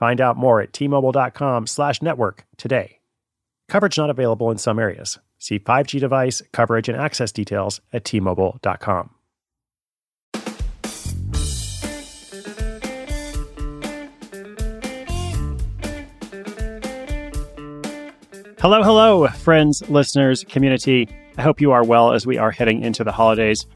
Find out more at tmobile.com slash network today. Coverage not available in some areas. See 5G device, coverage, and access details at tmobile.com. Hello, hello, friends, listeners, community. I hope you are well as we are heading into the holidays.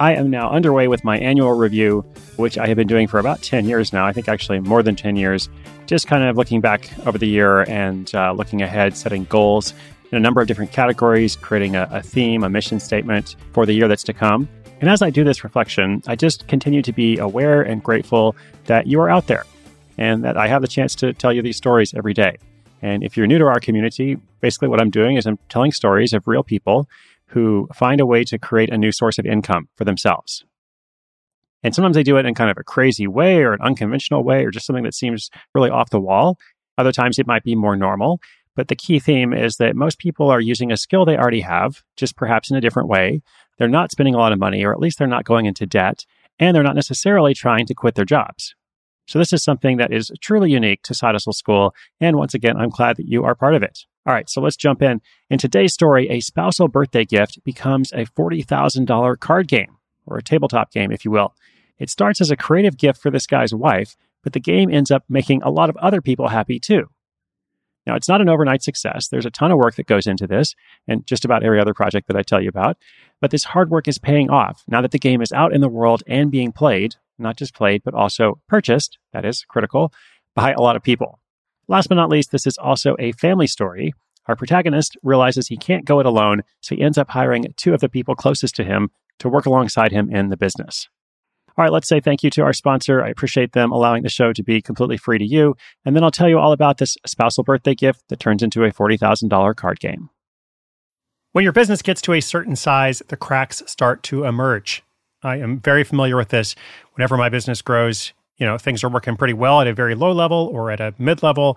I am now underway with my annual review, which I have been doing for about 10 years now. I think actually more than 10 years. Just kind of looking back over the year and uh, looking ahead, setting goals in a number of different categories, creating a, a theme, a mission statement for the year that's to come. And as I do this reflection, I just continue to be aware and grateful that you are out there and that I have the chance to tell you these stories every day. And if you're new to our community, basically what I'm doing is I'm telling stories of real people who find a way to create a new source of income for themselves. And sometimes they do it in kind of a crazy way or an unconventional way or just something that seems really off the wall. Other times it might be more normal. But the key theme is that most people are using a skill they already have, just perhaps in a different way. They're not spending a lot of money, or at least they're not going into debt, and they're not necessarily trying to quit their jobs. So this is something that is truly unique to Side Hustle School. And once again, I'm glad that you are part of it. All right, so let's jump in. In today's story, a spousal birthday gift becomes a $40,000 card game, or a tabletop game, if you will. It starts as a creative gift for this guy's wife, but the game ends up making a lot of other people happy too. Now, it's not an overnight success. There's a ton of work that goes into this, and just about every other project that I tell you about. But this hard work is paying off now that the game is out in the world and being played not just played, but also purchased, that is critical, by a lot of people. Last but not least, this is also a family story. Our protagonist realizes he can't go it alone, so he ends up hiring two of the people closest to him to work alongside him in the business. All right, let's say thank you to our sponsor. I appreciate them allowing the show to be completely free to you. And then I'll tell you all about this spousal birthday gift that turns into a $40,000 card game. When your business gets to a certain size, the cracks start to emerge. I am very familiar with this. Whenever my business grows, you know, things are working pretty well at a very low level or at a mid level.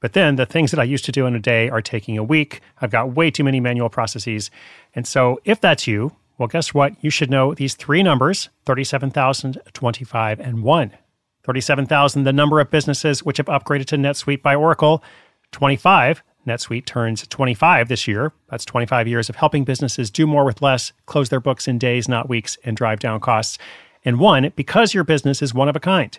But then the things that I used to do in a day are taking a week. I've got way too many manual processes. And so if that's you, well, guess what? You should know these three numbers 37,000, 25, and 1. 37,000, the number of businesses which have upgraded to NetSuite by Oracle. 25, NetSuite turns 25 this year. That's 25 years of helping businesses do more with less, close their books in days, not weeks, and drive down costs. And one, because your business is one of a kind.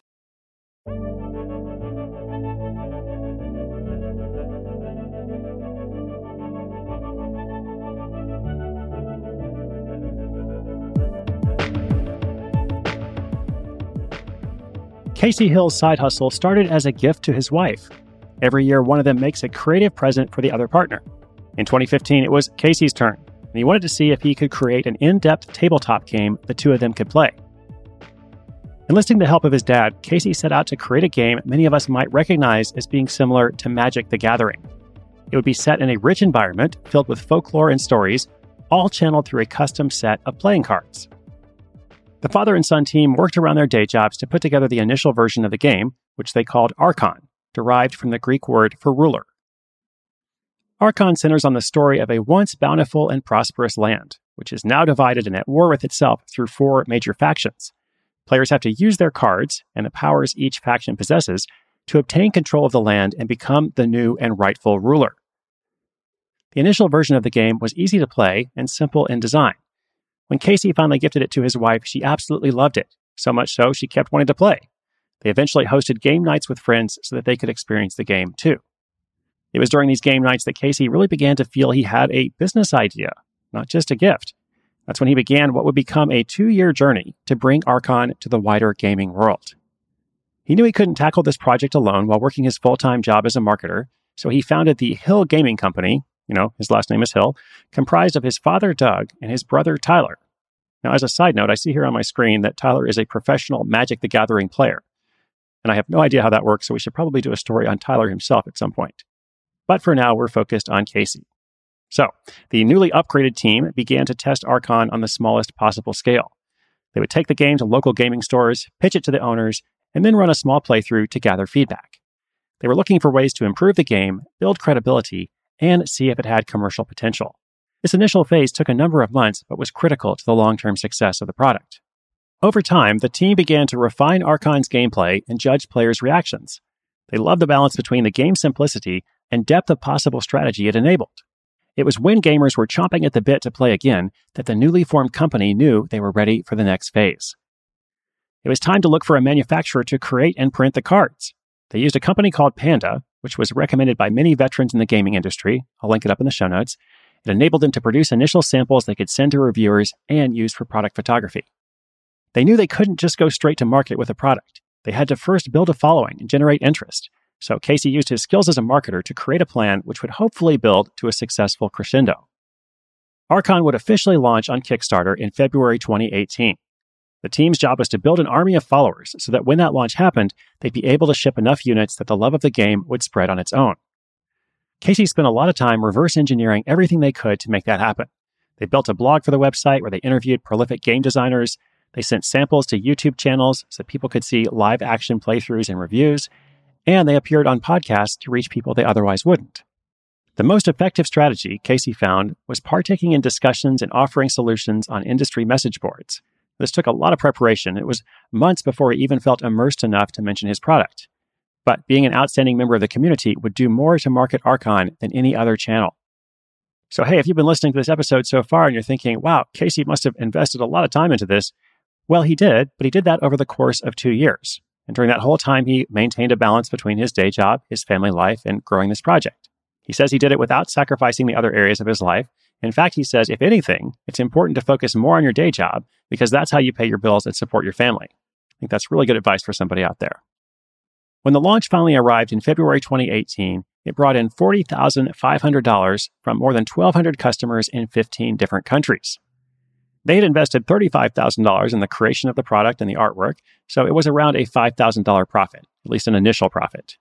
Casey Hill's side hustle started as a gift to his wife. Every year, one of them makes a creative present for the other partner. In 2015, it was Casey's turn and he wanted to see if he could create an in depth tabletop game the two of them could play. Enlisting the help of his dad, Casey set out to create a game many of us might recognize as being similar to Magic the Gathering. It would be set in a rich environment filled with folklore and stories, all channeled through a custom set of playing cards. The father and son team worked around their day jobs to put together the initial version of the game, which they called Archon, derived from the Greek word for ruler. Archon centers on the story of a once bountiful and prosperous land, which is now divided and at war with itself through four major factions. Players have to use their cards and the powers each faction possesses to obtain control of the land and become the new and rightful ruler. The initial version of the game was easy to play and simple in design. When Casey finally gifted it to his wife, she absolutely loved it, so much so she kept wanting to play. They eventually hosted game nights with friends so that they could experience the game too. It was during these game nights that Casey really began to feel he had a business idea, not just a gift. That's when he began what would become a two year journey to bring Archon to the wider gaming world. He knew he couldn't tackle this project alone while working his full time job as a marketer, so he founded the Hill Gaming Company, you know, his last name is Hill, comprised of his father, Doug, and his brother, Tyler. Now, as a side note, I see here on my screen that Tyler is a professional Magic the Gathering player. And I have no idea how that works, so we should probably do a story on Tyler himself at some point. But for now, we're focused on Casey. So, the newly upgraded team began to test Archon on the smallest possible scale. They would take the game to local gaming stores, pitch it to the owners, and then run a small playthrough to gather feedback. They were looking for ways to improve the game, build credibility, and see if it had commercial potential. This initial phase took a number of months, but was critical to the long term success of the product. Over time, the team began to refine Archon's gameplay and judge players' reactions. They loved the balance between the game's simplicity and depth of possible strategy it enabled. It was when gamers were chomping at the bit to play again that the newly formed company knew they were ready for the next phase. It was time to look for a manufacturer to create and print the cards. They used a company called Panda, which was recommended by many veterans in the gaming industry. I'll link it up in the show notes. It enabled them to produce initial samples they could send to reviewers and use for product photography. They knew they couldn't just go straight to market with a product. They had to first build a following and generate interest. So Casey used his skills as a marketer to create a plan which would hopefully build to a successful crescendo. Archon would officially launch on Kickstarter in February 2018. The team's job was to build an army of followers so that when that launch happened, they'd be able to ship enough units that the love of the game would spread on its own. Casey spent a lot of time reverse engineering everything they could to make that happen. They built a blog for the website where they interviewed prolific game designers. They sent samples to YouTube channels so people could see live action playthroughs and reviews. And they appeared on podcasts to reach people they otherwise wouldn't. The most effective strategy, Casey found, was partaking in discussions and offering solutions on industry message boards. This took a lot of preparation. It was months before he even felt immersed enough to mention his product. But being an outstanding member of the community would do more to market Archon than any other channel. So, hey, if you've been listening to this episode so far and you're thinking, wow, Casey must have invested a lot of time into this, well, he did, but he did that over the course of two years. And during that whole time, he maintained a balance between his day job, his family life, and growing this project. He says he did it without sacrificing the other areas of his life in fact, he says, if anything, it's important to focus more on your day job because that's how you pay your bills and support your family. I think that's really good advice for somebody out there. When the launch finally arrived in February 2018, it brought in $40,500 from more than 1,200 customers in 15 different countries. They had invested $35,000 in the creation of the product and the artwork, so it was around a $5,000 profit, at least an initial profit.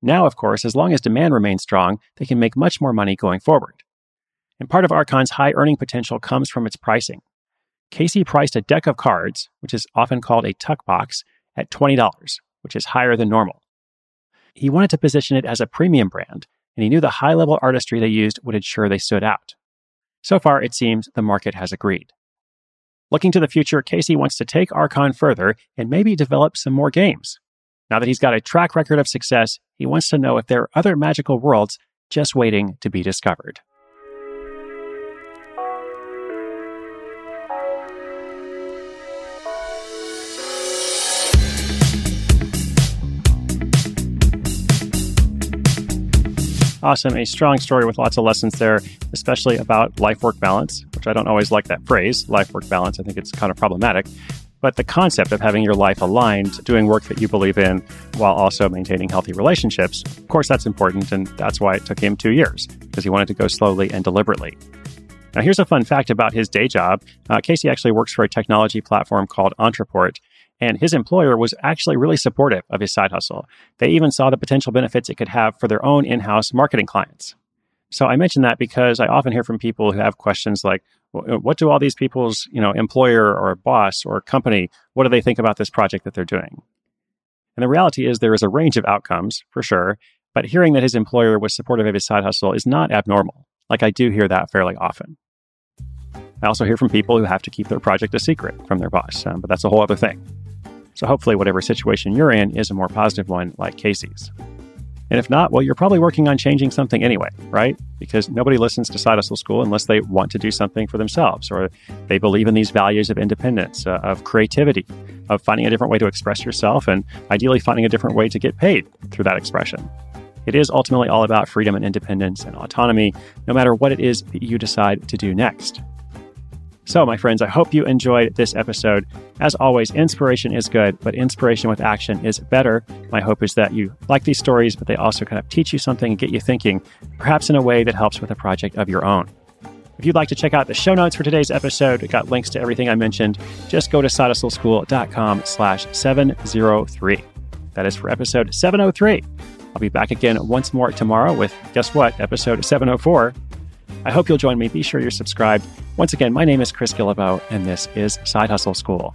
Now, of course, as long as demand remains strong, they can make much more money going forward. And part of Archon's high earning potential comes from its pricing. Casey priced a deck of cards, which is often called a tuck box, at $20, which is higher than normal. He wanted to position it as a premium brand, and he knew the high level artistry they used would ensure they stood out. So far, it seems the market has agreed. Looking to the future, Casey wants to take Archon further and maybe develop some more games. Now that he's got a track record of success, he wants to know if there are other magical worlds just waiting to be discovered. Awesome. A strong story with lots of lessons there, especially about life work balance, which I don't always like that phrase, life work balance. I think it's kind of problematic. But the concept of having your life aligned, doing work that you believe in while also maintaining healthy relationships, of course, that's important. And that's why it took him two years, because he wanted to go slowly and deliberately. Now, here's a fun fact about his day job. Uh, Casey actually works for a technology platform called Ontraport, and his employer was actually really supportive of his side hustle. They even saw the potential benefits it could have for their own in house marketing clients. So I mention that because I often hear from people who have questions like, what do all these people's, you know, employer or boss or company, what do they think about this project that they're doing? And the reality is there is a range of outcomes for sure, but hearing that his employer was supportive of his side hustle is not abnormal. Like I do hear that fairly often. I also hear from people who have to keep their project a secret from their boss, um, but that's a whole other thing. So hopefully, whatever situation you're in is a more positive one like Casey's. And if not, well, you're probably working on changing something anyway, right? Because nobody listens to Side Hustle School unless they want to do something for themselves or they believe in these values of independence, uh, of creativity, of finding a different way to express yourself, and ideally finding a different way to get paid through that expression. It is ultimately all about freedom and independence and autonomy, no matter what it is that you decide to do next. So, my friends, I hope you enjoyed this episode. As always, inspiration is good, but inspiration with action is better. My hope is that you like these stories, but they also kind of teach you something and get you thinking, perhaps in a way that helps with a project of your own. If you'd like to check out the show notes for today's episode, we got links to everything I mentioned. Just go to sidehustleschool.com slash 703. That is for episode 703. I'll be back again once more tomorrow with, guess what, episode 704. I hope you'll join me. Be sure you're subscribed. Once again, my name is Chris Guillebeau, and this is Side Hustle School.